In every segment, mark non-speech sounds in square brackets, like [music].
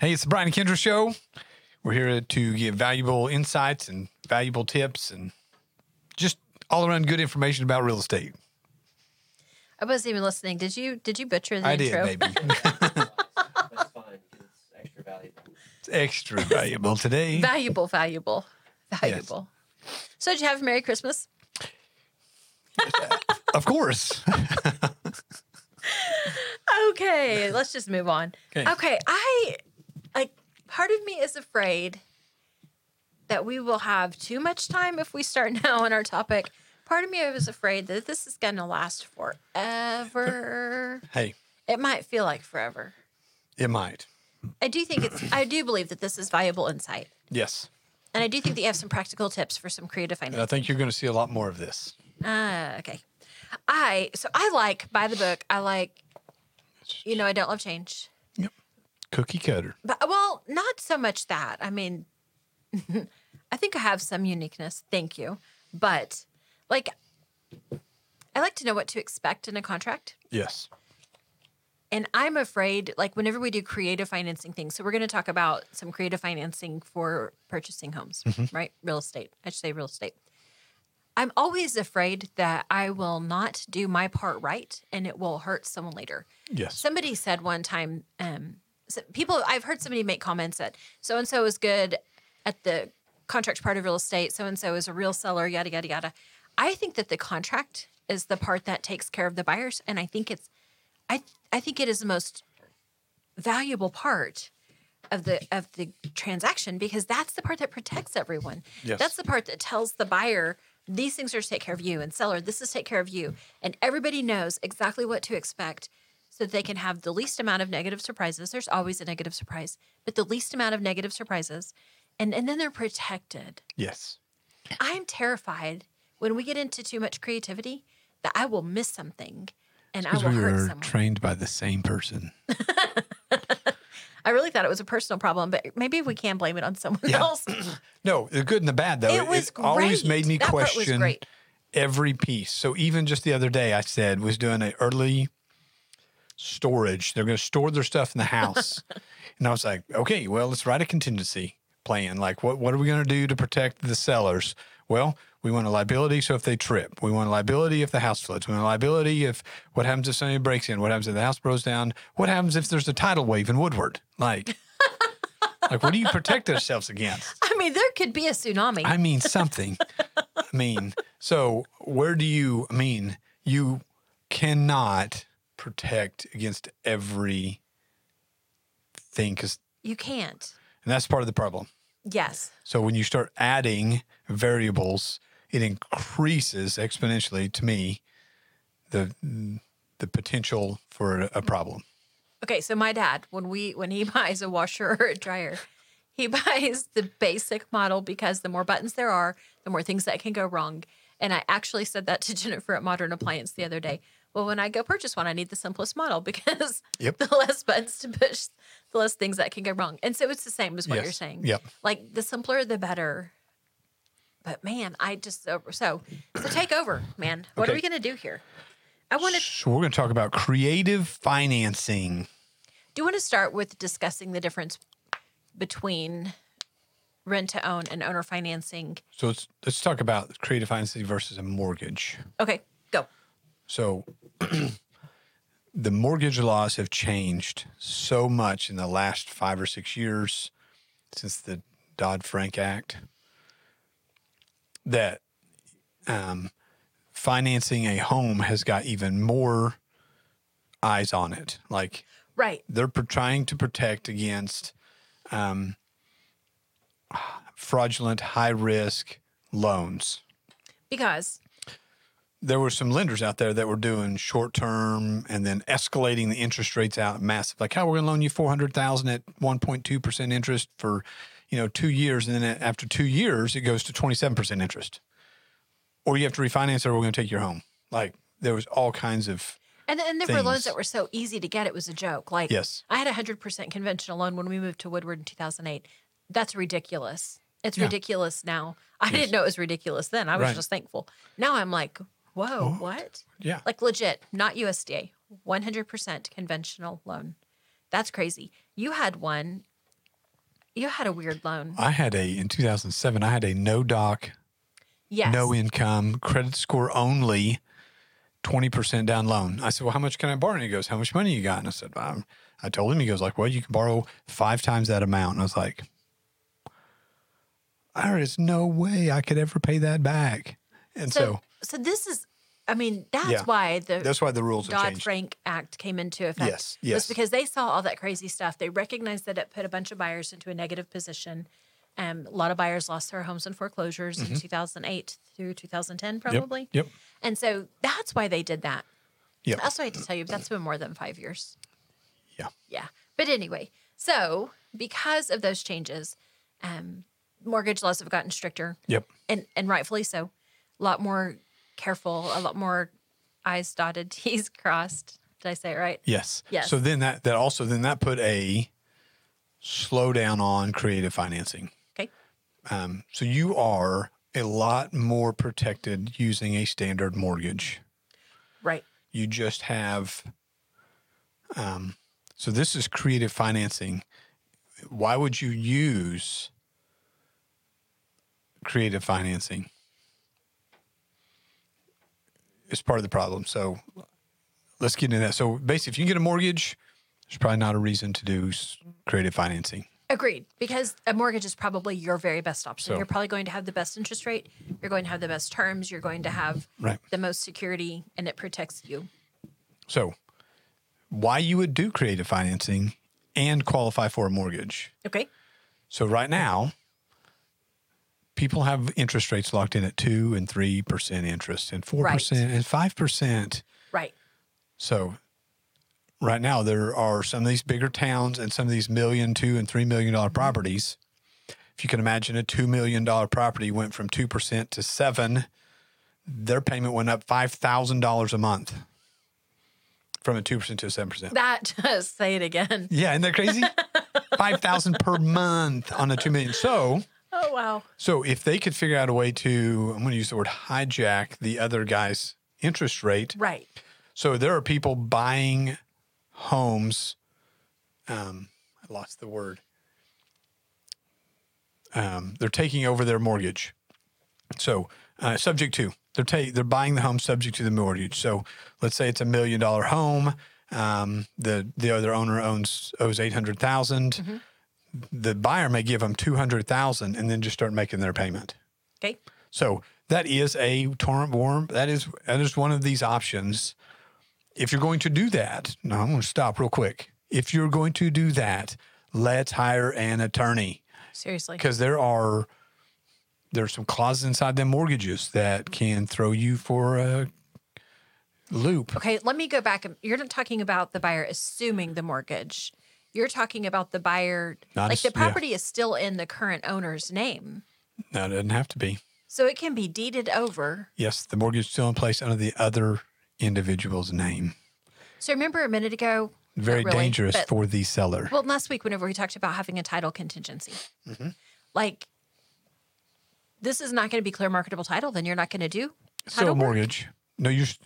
Hey, it's the Brian and Kindra Show. We're here to give valuable insights and valuable tips and just all around good information about real estate. I wasn't even listening. Did you did you butcher the I intro? did, baby. [laughs] That's fine it's extra valuable. it's extra valuable today. valuable, valuable, valuable. So did you have a Merry Christmas? [laughs] of course. [laughs] Okay, let's just move on. Okay. Okay, I like part of me is afraid that we will have too much time if we start [laughs] now on our topic. Part of me is afraid that this is going to last forever. hey, it might feel like forever. it might. I do think it's I do believe that this is valuable insight. Yes. And I do think that you have some practical tips for some creative And I think you're going to see a lot more of this. Ah, okay. I so I like by the book. I like, you know, I don't love change, Cookie cutter. but well, not so much that. I mean, [laughs] I think I have some uniqueness. Thank you, but like, I like to know what to expect in a contract. Yes. And I'm afraid, like, whenever we do creative financing things, so we're going to talk about some creative financing for purchasing homes, right? Real estate. I should say real estate. I'm always afraid that I will not do my part right and it will hurt someone later. Yes. Somebody said one time, um, people, I've heard somebody make comments that so and so is good at the contract part of real estate, so and so is a real seller, yada, yada, yada. I think that the contract is the part that takes care of the buyers. And I think it's, I, I think it is the most valuable part of the of the transaction because that's the part that protects everyone. Yes. That's the part that tells the buyer these things are to take care of you and seller this is to take care of you and everybody knows exactly what to expect so that they can have the least amount of negative surprises. There's always a negative surprise, but the least amount of negative surprises and and then they're protected. Yes. I'm terrified when we get into too much creativity that I will miss something and I will we hurt were someone. trained by the same person. [laughs] I really thought it was a personal problem, but maybe we can blame it on someone Yeah. else. [clears throat] No, the good and the bad, though. It was always great. made me That question every piece. So even just the other day, I said was doing an early storage. They're going to store their stuff in the house, [laughs] and I was like, okay, well, let's write a contingency plan. Like, what what are we going to do to protect the sellers? Well, we want a liability. So if they trip, we want a liability if the house floods. We want a liability if what happens if somebody breaks in. What happens if the house blows down? What happens if there's a tidal wave in Woodward? Like. [laughs] Like, what do you protect ourselves against? I mean, there could be a tsunami. I mean something. I mean, so where do you? I mean, you cannot protect against every thing, because you can't. and that's part of the problem. Yes. So when you start adding variables, it increases exponentially. To me, the the potential for a, a problem. Okay, so my dad, when we when he [laughs] buys a washer or a dryer, he [laughs] buys the basic model because the more buttons there are, the more things that can go wrong. And I actually said that to [laughs] Jennifer at Modern Appliance the other day. Well, when I go purchase one, I need the simplest model [laughs] because Yep. the less buttons to push, the less things that can go wrong. And so it's the same as what you're saying. Yep. Like the simpler, the better. But man, I just so so so take over, man. What are we gonna do here? I want to. So we're going to talk about creative financing. Do you want to start with discussing the difference between rent to own and owner financing? So let's let's talk about creative financing versus a mortgage. Okay, go. So [clears throat] the mortgage laws have changed so much in the last five or six years since the Dodd Frank Act that um, financing a home has got even more eyes on it. Like Right. they're pro- trying to protect against um, fraudulent, high risk loans Because there were some lenders out there that were doing short term and then escalating the interest rates out massive. Like, how we're going to loan you four hundred thousand at one point two percent interest for, you know, two years, and then after two years it goes to twenty seven percent interest, or you have to refinance, or we're going to take your home. Like, there was all kinds of and then there were loans that were so easy to get it was a joke. Like Yes. I had a hundred percent conventional loan when we moved to Woodward in two thousand eight. That's ridiculous. It's Yeah. ridiculous now. I didn't know it was ridiculous then. I was Right. just thankful. Now I'm like, whoa, what? yeah, Like legit, not USDA, 100% conventional loan. That's crazy. You had one You had a weird loan. I had a in 2007. I had a no doc, Yes. no income, credit score only, 20% down loan. I said, "Well, how much can I borrow?" And he goes, "How much money you got?" And I said, um, "I told him." He goes, "Like, well, you can borrow five times that amount." And I was like, "There is no way I could ever pay that back." And so, so, so this is, I mean, that's Yeah. why the that's why the rules Dodd Frank Act came into effect. Yes, yes. Was because they saw all that crazy stuff. They recognized that it put a bunch of buyers into a negative position. Um, a lot of buyers lost their homes in foreclosures in 2008 through 2010, probably. Mm-hmm. Yep. And so that's why they did that. Yep. I also hate to tell you, that's been more than five years. Yeah. Yeah. But anyway, so because of those changes, um, mortgage laws have gotten stricter Yep. and, and rightfully so. A lot more careful, a lot more I's dotted, [laughs] T's crossed. Did I say it right? Yes. Yes. So then that that also then that put a slowdown on creative financing. Okay. Um, so you are a lot more protected using a standard mortgage. Right. You just have. Um, so this is creative financing. Why would you use creative financing? It's part of the problem. So let's get into that. So basically, if you can get a mortgage, there's probably not a reason to do creative financing. Agreed. Because a mortgage is probably your very best option. So- You're probably going to have the best interest rate. You're going to have the best terms. You're going to have Right. the most security, and it protects you. So, why you would do creative financing and qualify for a mortgage? Okay. So right now, people have interest rates locked in at two and three percent interest, and four percent and five percent. Right. So right now, there are some of these bigger towns and some of these million, two, and three million dollar mm-hmm. properties. If you can imagine, a two million dollar property went from two percent to seven. Their payment went up five thousand dollars a month, from a two percent to a seven percent. That [laughs] just say it again. Yeah, isn't that crazy? [laughs] Five thousand per month on a two million. So, Oh wow. so if they could figure out a way to, I'm going to use the word hijack the other guy's interest rate. Right. So there are people buying homes. Um, I lost the word. Um, they're taking over their mortgage. So uh, subject to they're ta- they're buying the home subject to the mortgage. So let's say it's a million dollar home. Um, the the other owner owns owes eight The buyer may give them two hundred thousand and then just start making their payment. Okay. So that is a torrent warm. That is that is one of these options. If you're going to do that, now I'm going to stop real quick. If you're going to do that, let's hire an attorney Seriously. because there are there's some clauses inside them mortgages that can throw you for a loop. Okay, let me go back. You're not talking about the buyer assuming the mortgage. You're talking about the buyer, Not like ass- the yeah. property is still in the current owner's name. No, it doesn't have to be. So it can be deeded over. Yes, the mortgage is still in place under the other individual's name. So remember a minute ago? Very really, dangerous but- for the seller. Well, last week, whenever we talked about having a title contingency, Mm-hmm. like this is not going to be clear marketable title, then you're not going to do Still a title work? mortgage. No, you. s-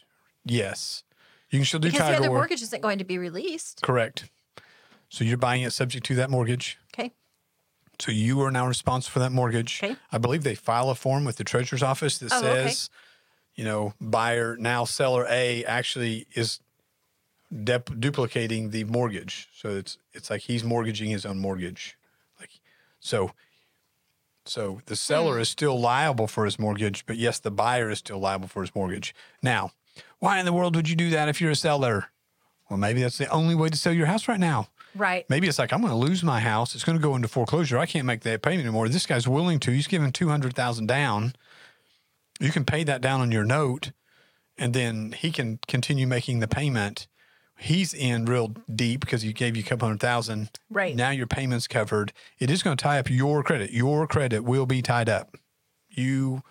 Yes, you can still do because the other work. mortgage isn't going to be released. Correct. So you're buying it subject to that mortgage. Okay. So you are now responsible for that mortgage. Okay. I believe they file a form with the treasurer's office that Oh, okay. says, you know, buyer now seller A actually is dep- duplicating the mortgage. So it's it's like he's mortgaging his own mortgage. Like so so the Hmm. seller is still liable for his mortgage, but yes, the buyer is still liable for his mortgage. Now, why in the world would you do that if you're a seller? Well, maybe that's the only way to sell your house right now. Right. Maybe it's like I'm going to lose my house. It's going to go into foreclosure. I can't make that payment anymore. This guy's willing to. He's giving two hundred thousand down. You can pay that down on your note, and then he can continue making the payment. He's in real deep because he gave you a couple hundred thousand. Right. now, your payment's covered. It is going to tie up your credit. Your credit will be tied up. You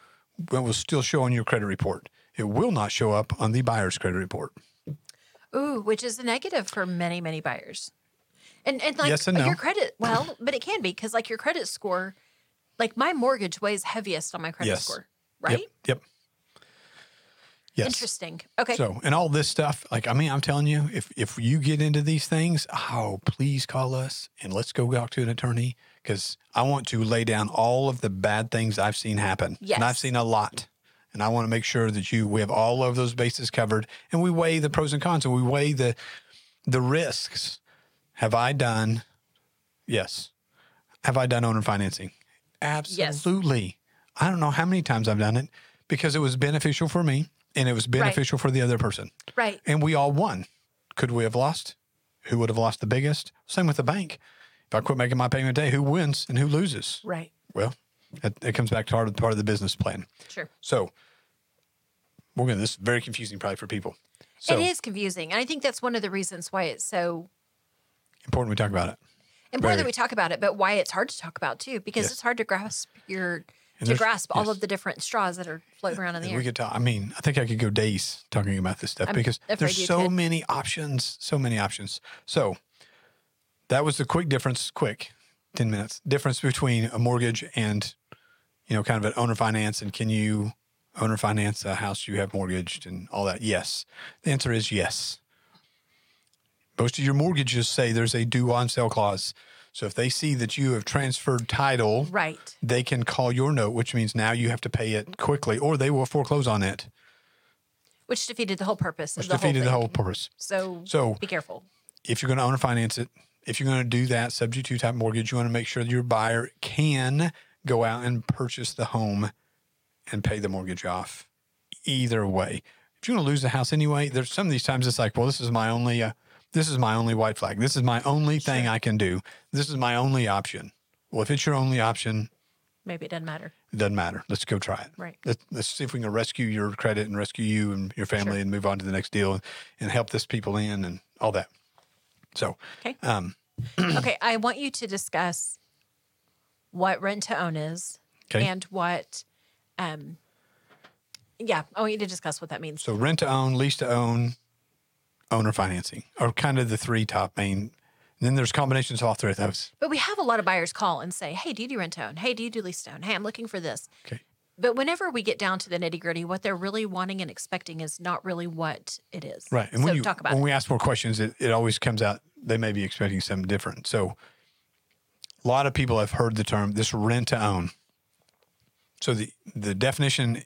will still show on your credit report. It will not show up on the buyer's credit report. Ooh, which is a negative for many, many buyers. And and like Yes and no. your credit, well, but it can be because like your credit score, like my mortgage weighs heaviest on my credit Yes. score, right? Yep. Yep. Yes. Interesting. Okay. So, and all this stuff, like, I mean, I'm telling you, if if you get into these things, oh, please call us and let's go talk to an attorney because I want to lay down all of the bad things I've seen happen. Yes. And I've seen a lot. And I want to make sure that you we have all of those bases covered and we weigh the pros and cons and we weigh the the risks. Have I done yes. Have I done owner financing? Absolutely. I don't know how many times I've done it because it was beneficial for me and it was beneficial for the other person. right. And we all won. Could we have lost? Who would have lost the biggest? Same with the bank. If I quit making my payment today, who wins and who loses? Right. Well, it, it comes back to part of, part of the business plan. Sure. So we're going to, this is very confusing probably for people. So it is confusing. And I think that's one of the reasons why it's so important we talk about it. important that we talk about it, but why it's hard to talk about too, because Yes. it's hard to grasp your And to grasp all of the different straws that are floating around in the And air. we could talk. I mean, I think I could go days talking about this stuff I'm because there's so could. many options, so many options. So that was the quick difference, quick, 10 minutes difference between a mortgage and, you know, kind of an owner finance. And can you owner finance a house you have mortgaged and all that? Yes. The answer is yes. Most of your mortgages say there's a due on sale clause. So if they see that you have transferred title, right. they can call your note, which means now you have to pay it quickly, or they will foreclose on it, Which defeated the whole purpose which of the defeated whole the whole purpose. So, So be careful. if you're going to own or finance it, if you're going to do that subject to type mortgage, you want to make sure that your buyer can go out and purchase the home and pay the mortgage off. Either way, if you're going to lose the house anyway, there's some of these times it's like, well, this is my only, uh, this is my only white flag. This is my only thing I can do. This is my only option. Well, if it's your only option, Maybe it doesn't matter. it doesn't matter. Let's go try it. Right. Let's, let's see if we can rescue your credit and rescue you and your family and move on to the next deal and, and help this people in and all that. So, Okay. um, [clears throat] okay. I want you to discuss what rent to own is Okay. and what, um, yeah, I want you to discuss what that means. so rent to own, lease to own, owner financing are kind of the three top main. And Then there's combinations of all three of those. But we have a lot of buyers call and say, "Hey, do you do rent to own? Hey, do you do lease to own? Hey, I'm looking for this." Okay. But whenever we get down to the nitty gritty, what they're really wanting and expecting is not really what it is. Right. And so when you talk about when it. we ask more questions, it, it always comes out they may be expecting something different. So a lot of people have heard the term this rent to own. So the the definition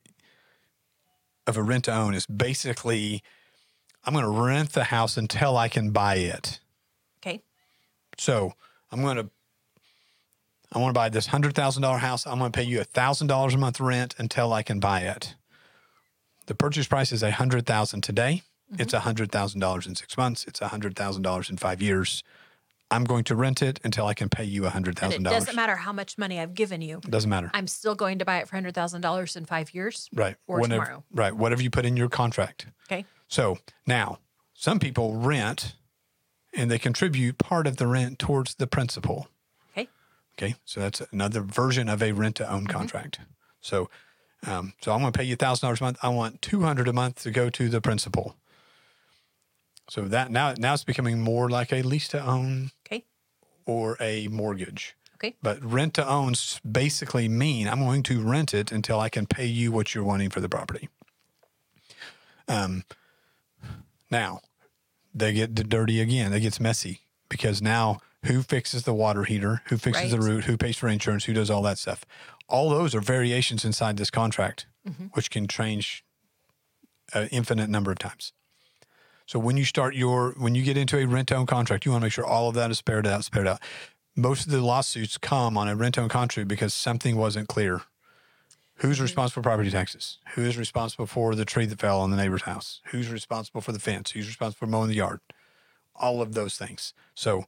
of a rent to own is basically I'm going to rent the house until I can buy it. okay. So I'm going to I want to buy this hundred thousand dollar house. I'm going to pay you thousand dollars a month rent until I can buy it. The purchase price is a hundred thousand today. Mm-hmm. It's a hundred thousand dollars in six months. It's a hundred thousand dollars in five years. I'm going to rent it until I can pay you a hundred And thousand it dollars. doesn't matter how much money I've given you. It doesn't matter. I'm still going to buy it for hundred thousand dollars in five years. right. or Whenever- tomorrow. Right. Whatever you put in your contract. Okay. So now some people rent and they contribute part of the rent towards the principal. Okay. Okay, so that's another version of a rent to own contract. So, um, so I'm going to pay you thousand dollars a month. I want two hundred a month to go to the principal. So that now now it's becoming more like a lease to own Okay. or a mortgage. Okay. But rent to owns basically mean I'm going to rent it until I can pay you what you're wanting for the property. Um, now they get dirty again. It gets messy because now who fixes the water heater? Who fixes the Right. roof? Who pays for insurance? Who does all that stuff? All those are variations inside this contract, mm-hmm. which can change an infinite number of times. So when you start your when you get into a rent own contract, you want to make sure all of that is spared out, spared out. Most of the lawsuits come on a rent own contract because something wasn't clear. Who's responsible for property taxes? Who is responsible for the tree that fell on the neighbor's house? Who's responsible for the fence? Who's responsible for mowing the yard? All of those things. So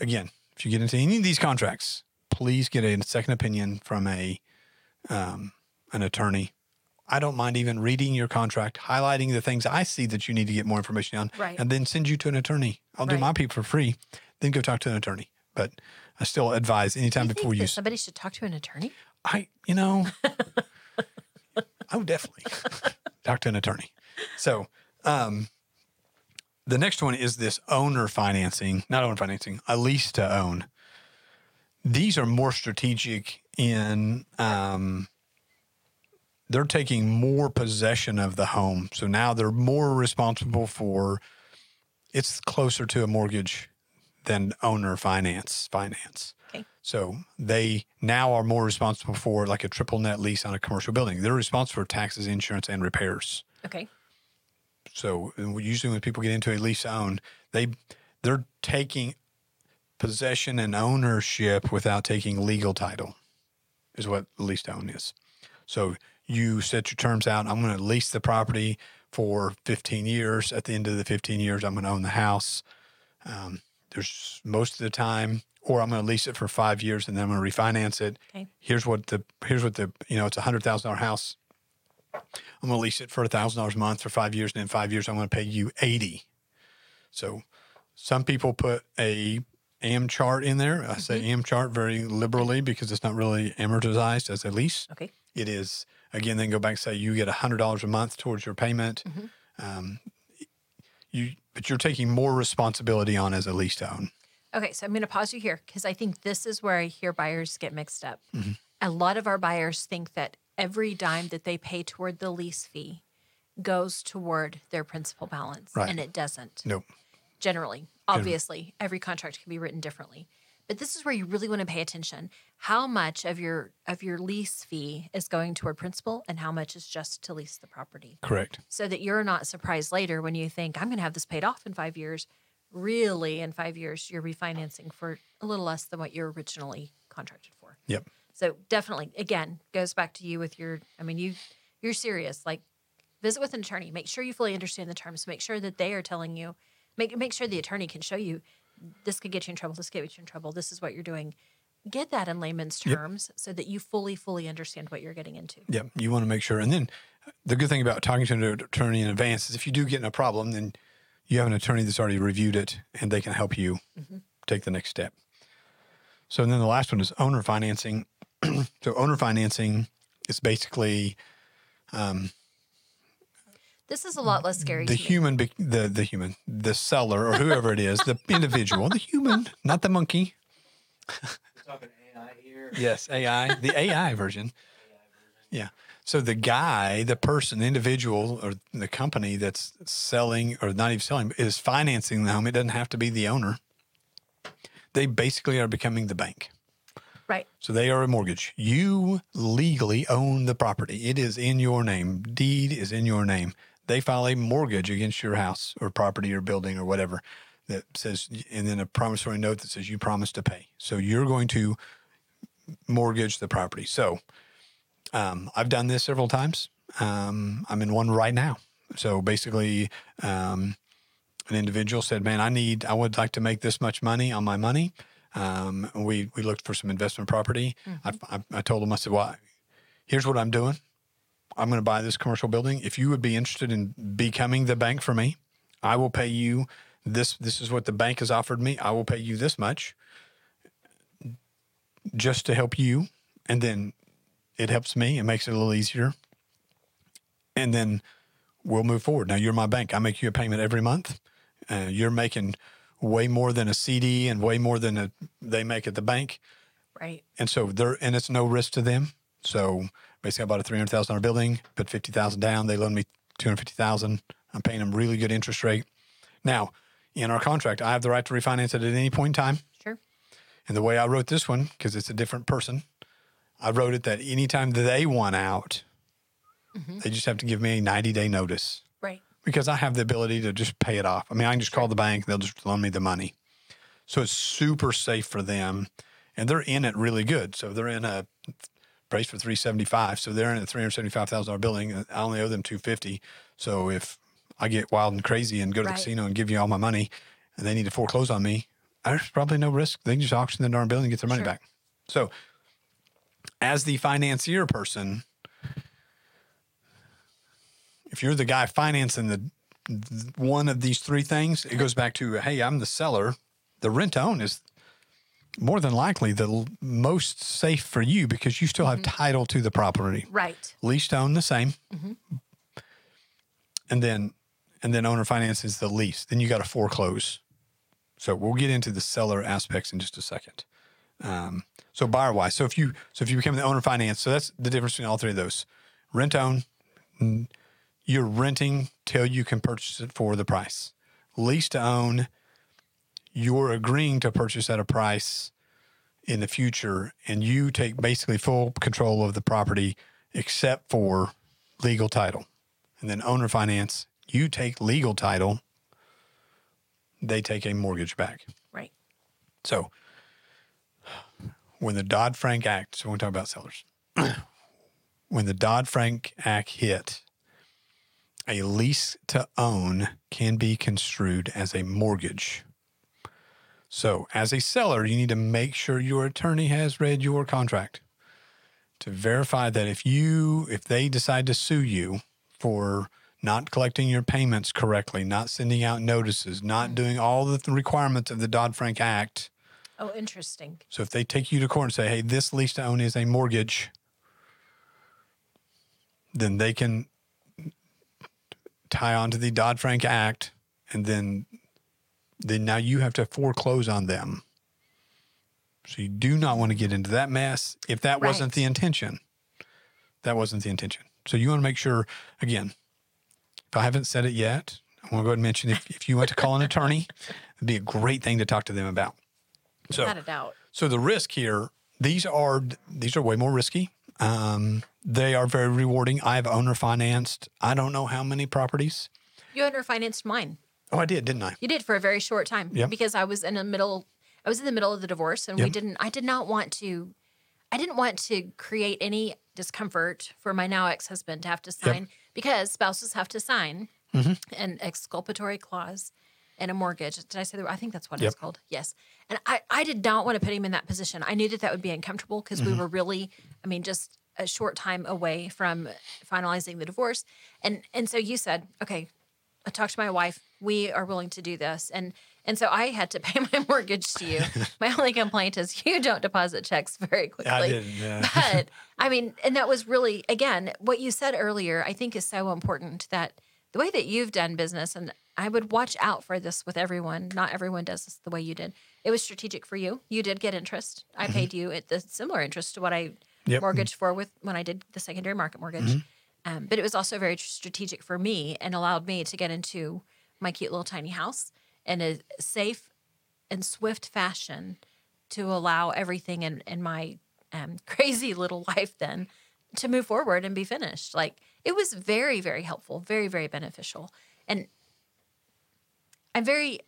again, if you get into any of these contracts, please get a second opinion from a um, an attorney. I don't mind even reading your contract, highlighting the things I see that you need to get more information on, Right. and then send you to an attorney. I'll do my people for free, then go talk to an attorney. But I still advise anytime before you. somebody should talk to an attorney? I, you know, I would definitely [laughs] talk to an attorney. So, um, the next one is this owner financing, not owner financing, a lease to own. These are more strategic in um, they're taking more possession of the home. So now they're more responsible for it's closer to a mortgage than owner finance finance. Okay. So they now are more responsible for like a triple net lease on a commercial building. They're responsible for taxes, insurance, and repairs. Okay. So usually when people get into a lease own, they they're taking possession and ownership without taking legal title, is what lease own is. So you set your terms out. I'm going to lease the property for 15 years. At the end of the 15 years, I'm going to own the house. Um, there's most of the time, or I'm going to lease it for five years and then I'm going to refinance it. Okay. Here's what the here's what the you know it's a hundred thousand dollar house. I'm going to lease it for a thousand dollars a month for five years, and in five years I'm going to pay you eighty. So some people put a AM chart in there. I say AM chart very liberally because it's not really amortized as a lease. Okay. It is again. Then go back and say you get a hundred dollars a month towards your payment. Um, you, but you're taking more responsibility on as a lease to own. Okay, so I'm going to pause you here because I think this is where I hear buyers get mixed up. Mm-hmm. A lot of our buyers think that every dime that they pay toward the lease fee goes toward their principal balance, Right. and it doesn't. Nope. Generally, obviously, every contract can be written differently, but this is where you really want to pay attention. How much of your of your lease fee is going toward principal, and how much is just to lease the property? Correct. so that you're not surprised later when you think I'm going to have this paid off in five years. Really, in five years, you're refinancing for a little less than what you originally contracted for. Yep. So definitely, again, goes back to you with your. I mean, you you're serious. Like, visit with an attorney. Make sure you fully understand the terms. Make sure that they are telling you. Make make sure the attorney can show you. This could get you in trouble. This could get you in trouble. This is what you're doing. Get that in layman's Yep. terms so that you fully fully understand what you're getting into. Yeah, You want to make sure. And then the good thing about talking to an attorney in advance is if you do get in a problem, then you have an attorney that's already reviewed it and they can help you mm-hmm. take the next step. So and then the last one is owner financing. [clears throat] so owner financing is basically um, This is a lot less scary. the to human, be- the the human, the seller or whoever it is, the [laughs] individual, the human, not the monkey. We're talking AI here. Yes, AI, the AI [laughs] version. Yeah. So the guy, the person, the individual, or the company that's selling, or not even selling, is financing the home. It doesn't have to be the owner. They basically are becoming the bank. Right. So they are a mortgage. You legally own the property. It is in your name. Deed is in your name. They file a mortgage against your house or property or building or whatever that says, and then a promissory note that says you promise to pay. So you're going to mortgage the property. So um, I've done this several times. Um, I'm in one right now. So basically, um, an individual said, "Man, I need, I would like to make this much money on my money." Um, we we looked for some investment property. I, I, I told him, I said, "Well, here's what I'm doing. I'm going to buy this commercial building. If you would be interested in becoming the bank for me, I will pay you this. This is what the bank has offered me. I will pay you this much, just to help you, and then it helps me. It makes it a little easier, and then." We'll move forward. Now you're my bank. I make you a payment every month. Uh, you're making way more than a CD and way more than a, they make at the bank. Right. And so they're, and it's no risk to them. So basically I bought a $300,000 building, put 50,000 down. They loaned me 250,000. I'm paying them really good interest rate. Now in our contract, I have the right to refinance it at any point in time. Sure. And the way I wrote this one, because it's a different person, I wrote it that anytime they want out, mm-hmm. they just have to give me a 90 day notice Right. because I have the ability to just pay it off. I mean, I can just call the bank, they'll just loan me the money. So it's super safe for them. And they're in it really good. So they're in a price for 375. So they're in a $375,000 building. and I only owe them 250. So if I get wild and crazy and go to Right. the casino and give you all my money and they need to foreclose on me, there's probably no risk. They can just auction the darn building and get their money Sure. back. So as the financier person, if you're the guy financing the one of these three things, it goes back to hey, I'm the seller. The rent own is more than likely the most safe for you because you still have title to the property. Right. Lease to own the same, and then and then owner finance is the lease. Then you got to foreclose. So we'll get into the seller aspects in just a second. Um, so buyer wise, so if you so if you become the owner finance, so that's the difference between all three of those. Rent own, you're renting till you can purchase it for the price. Lease to own, you're agreeing to purchase at a price in the future and you take basically full control of the property except for legal title. And then owner finance, you take legal title, they take a mortgage back. Right. So when the Dodd Frank Act, so we're talking about sellers, [clears throat] when the Dodd Frank Act hit, a lease to own can be construed as a mortgage. So, as a seller, you need to make sure your attorney has read your contract to verify that if you if they decide to sue you for not collecting your payments correctly, not sending out notices, not mm. doing all the requirements of the Dodd-Frank Act, Oh, interesting. so if they take you to court and say, "Hey, this lease to own is a mortgage," then they can mm, tie onto the Dodd Frank Act, and then then now you have to foreclose on them. So you do not want to get into that mess if that wasn't the intention. That wasn't the intention. So you want to make sure again. If I haven't said it yet, I want to go ahead and mention if, if you want to call an attorney, it'd be a great thing to talk to them about. So Without a doubt. so the risk here, these are these are way more risky. Um, they are very rewarding. I've owner financed. I don't know how many properties. You underfinanced mine. Oh, I did, didn't I? You did for a very short time Yep. because I was in the middle. I was in the middle of the divorce, and we didn't. I did not want to. I didn't want to create any discomfort for my now ex husband to have to sign because spouses have to sign Mm-hmm. an exculpatory clause and a mortgage. Did I say that? I think that's what Yep. it's called. Yes. And I, I did not want to put him in that position. I knew that that would be uncomfortable because Mm-hmm. we were really, I mean, just a short time away from finalizing the divorce. And and so you said, okay, I talked to my wife. We are willing to do this. And and so I had to [laughs] pay my mortgage to you. my [laughs] only complaint is you don't deposit checks very quickly. I didn't. Yeah. But [laughs] I mean, and that was really again what you said earlier. I think is so important that the way that you've done business, and I would watch out for this with everyone. Not everyone does this the way you did. It was strategic for you. You did get interest. I paid you at the similar interest to what I Mm-hmm. Yep. Mm-hmm. mortgaged for with when I did the secondary market mortgage. Um, but it was also very strategic for me and allowed me to get into my cute little tiny house in a safe and swift fashion to allow everything in, in my um, [laughs] crazy little life then to move forward and be finished. Like it was very, very helpful, very, very beneficial. And I'm very,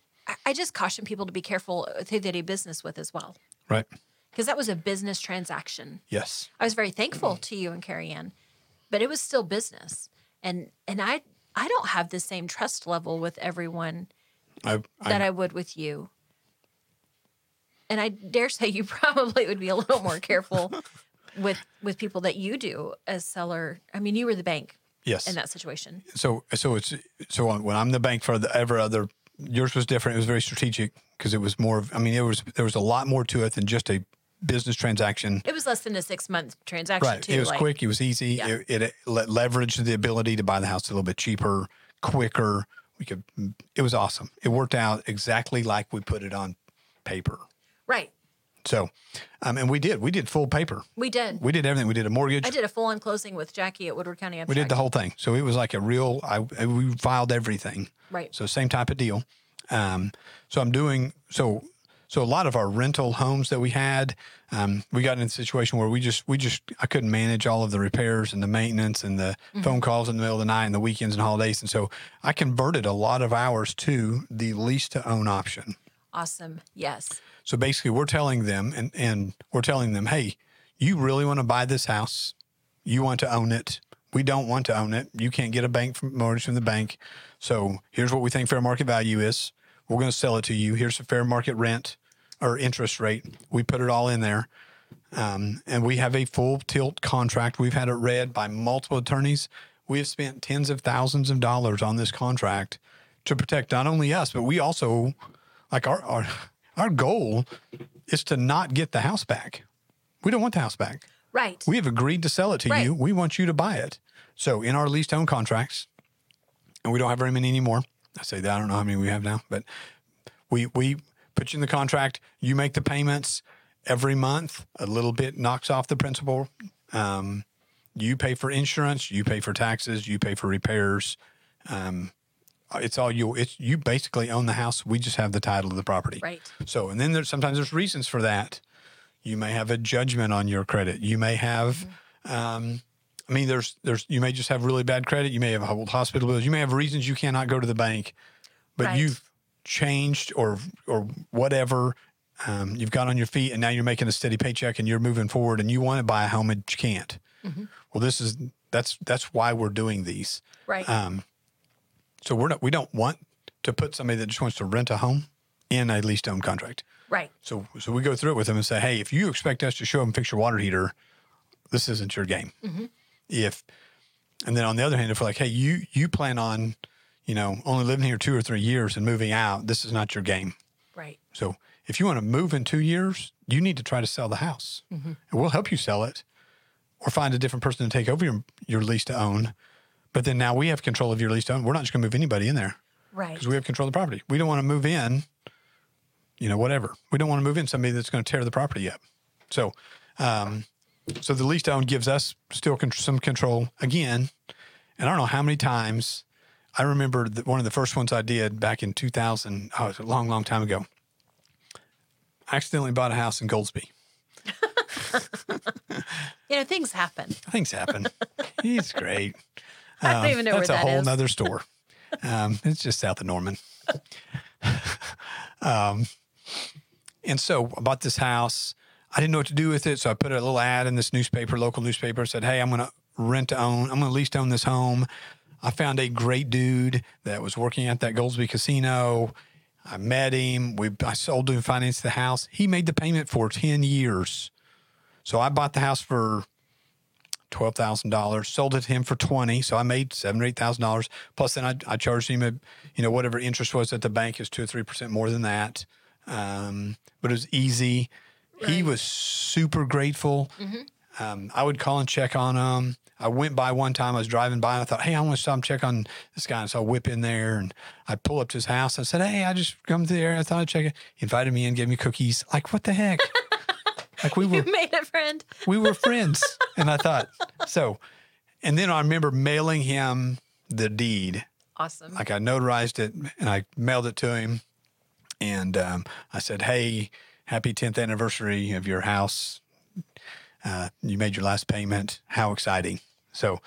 I- just caution people to be careful who they do business with as well, Right. because that was a business transaction. Yes. I was very thankful to you and Carrie Ann, but it was still business. And and I I don't have the same trust level with everyone I, that I, I would with you. And I dare say you [laughs] probably would be a little more careful with with people that you do as seller. I mean, you were the bank yes. in that situation. so so it's so when I'm the bank for the ever other yours was different. It was very strategic because it was more of I mean it was there was a lot more to it than just a business transaction. It was less than a six month transaction Right. too. It was like- quick. It was easy. Yeah. It, it le- leveraged the ability to buy the house a little bit cheaper, quicker. We could. It was awesome. It worked out exactly like we put it on paper. Right. So, um, and we did. We did full paper. We did. We did everything. We did a mortgage. I did a full on closing with Jackie at Woodward County. We did the whole thing. So it was like a real. I we filed everything. Right. So same type of deal. Um, so I'm doing so. So a lot of our rental homes that we had, um, we got in a situation where we just we just I couldn't manage all of the repairs and the maintenance and the phone calls in the middle of the night and the weekends and holidays, and so I converted a lot of ours to the lease to own option. Awesome. Yes. So basically, we're telling them, and, and we're telling them, hey, you really want to buy this house? You want to own it? We don't want to own it. You can't get a bank from, mortgage from the bank. So here's what we think fair market value is. We're going to sell it to you. Here's the fair market rent or interest rate. We put it all in there. Um, and we have a full tilt contract. We've had it read by multiple attorneys. We have spent tens of thousands of dollars on this contract to protect not only us, but we also like our our our goal is to not get the house back. We don't want the house back. Right. We have agreed to sell it to Right. you. We want you to buy it. So in our lease to own contracts, and we don't have very many anymore. I say that I don't know how many we have now, but we we put you in the contract. You make the payments every month. A little bit knocks off the principal, um, you pay for insurance, you pay for taxes, you pay for repairs. Um, it's all you. It's you basically own the house. We just have the title of the property. Right. So, and then there's sometimes there's reasons for that. You may have a judgment on your credit. You may have, um, I mean, there's there's you may just have really bad credit. You may have old hospital bills. You may have reasons you cannot go to the bank, but Right. you've changed or or whatever. Um, you've got on your feet, and now you're making a steady paycheck, and you're moving forward, and you want to buy a home, and you can't. Well, this is that's that's why we're doing these. Right. Um, so we're not we don't want to put somebody that just wants to rent a home in a lease to own contract. right. So so we go through it with them and say, hey, if you expect us to show them fix your water heater, this isn't your game. If and then on the other hand, if we're like, hey, you you plan on, you know, only living here two or three years and moving out, this is not your game. Right. So if you want to move in two years, you need to try to sell the house, and we'll help you sell it, or find a different person to take over your your lease to own. But then now we have control of your lease to own. We're not just going to move anybody in there Right. because we have control of the property. We don't want to move in, you know, whatever. We don't want to move in somebody that's going to tear the property up. So, um, so the lease to own gives us still con- some control again. And I don't know how many times I remember that one of the first ones I did back in 2000. Oh, it was a long, long time ago. I accidentally bought a house in Goldsby. [laughs] You know, things happen. Things happen. He's great. [laughs] I don't even know where That's a whole is. nother store. [laughs] Um, it's just south of Norman. um, and so I bought this house. I didn't know what to do with it, so I put a little ad in this newspaper, local newspaper. Said, "Hey, I'm going to rent to own. I'm going to lease to own this home." I found a great dude that was working at that Goldsby Casino. I met him. We I sold him, financed the house. He made the payment for ten years. So I bought the house for twelve thousand dollars. Sold it to him for twenty, so I made seven or eight thousand dollars. Plus, then I, I charged him a, you know, whatever interest was at the bank is two or three percent more than that. Um, but it was easy. He was super grateful. Um, I would call and check on him. I went by one time. I was driving by and I thought, hey, I want to stop and check on this guy. And so I whip in there and I pull up to his house. I said, hey, I just come to the area. I thought I'd check it. He invited me in, gave me cookies. Like, what the heck? [laughs] like we were You made a friend. we were [laughs] friends. and I thought, so, and then I remember mailing him the deed. Awesome. Like I notarized it and I mailed it to him. And um, I said, hey, happy 10th anniversary of your house. Uh, you made your last payment. How exciting. So,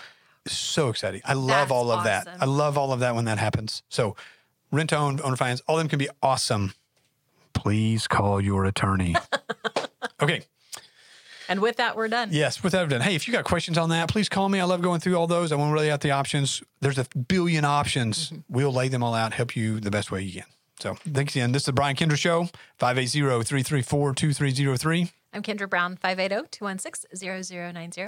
so exciting. I love That's all of that. I love all of that when that happens. So, rent to own, owner finance, all of them can be awesome. Please call your attorney. [laughs] okay. and with that, we're done. Yes, with that done. Hey, if you got questions on that, please call me. I love going through all those. I want to lay out the options. There's a billion options. Mm-hmm. We'll lay them all out, help you the best way you can. So thanks again. This is the Brian Kindra Show, 580-334-2303. I'm Kindra Brown, oh, 580 216 0090.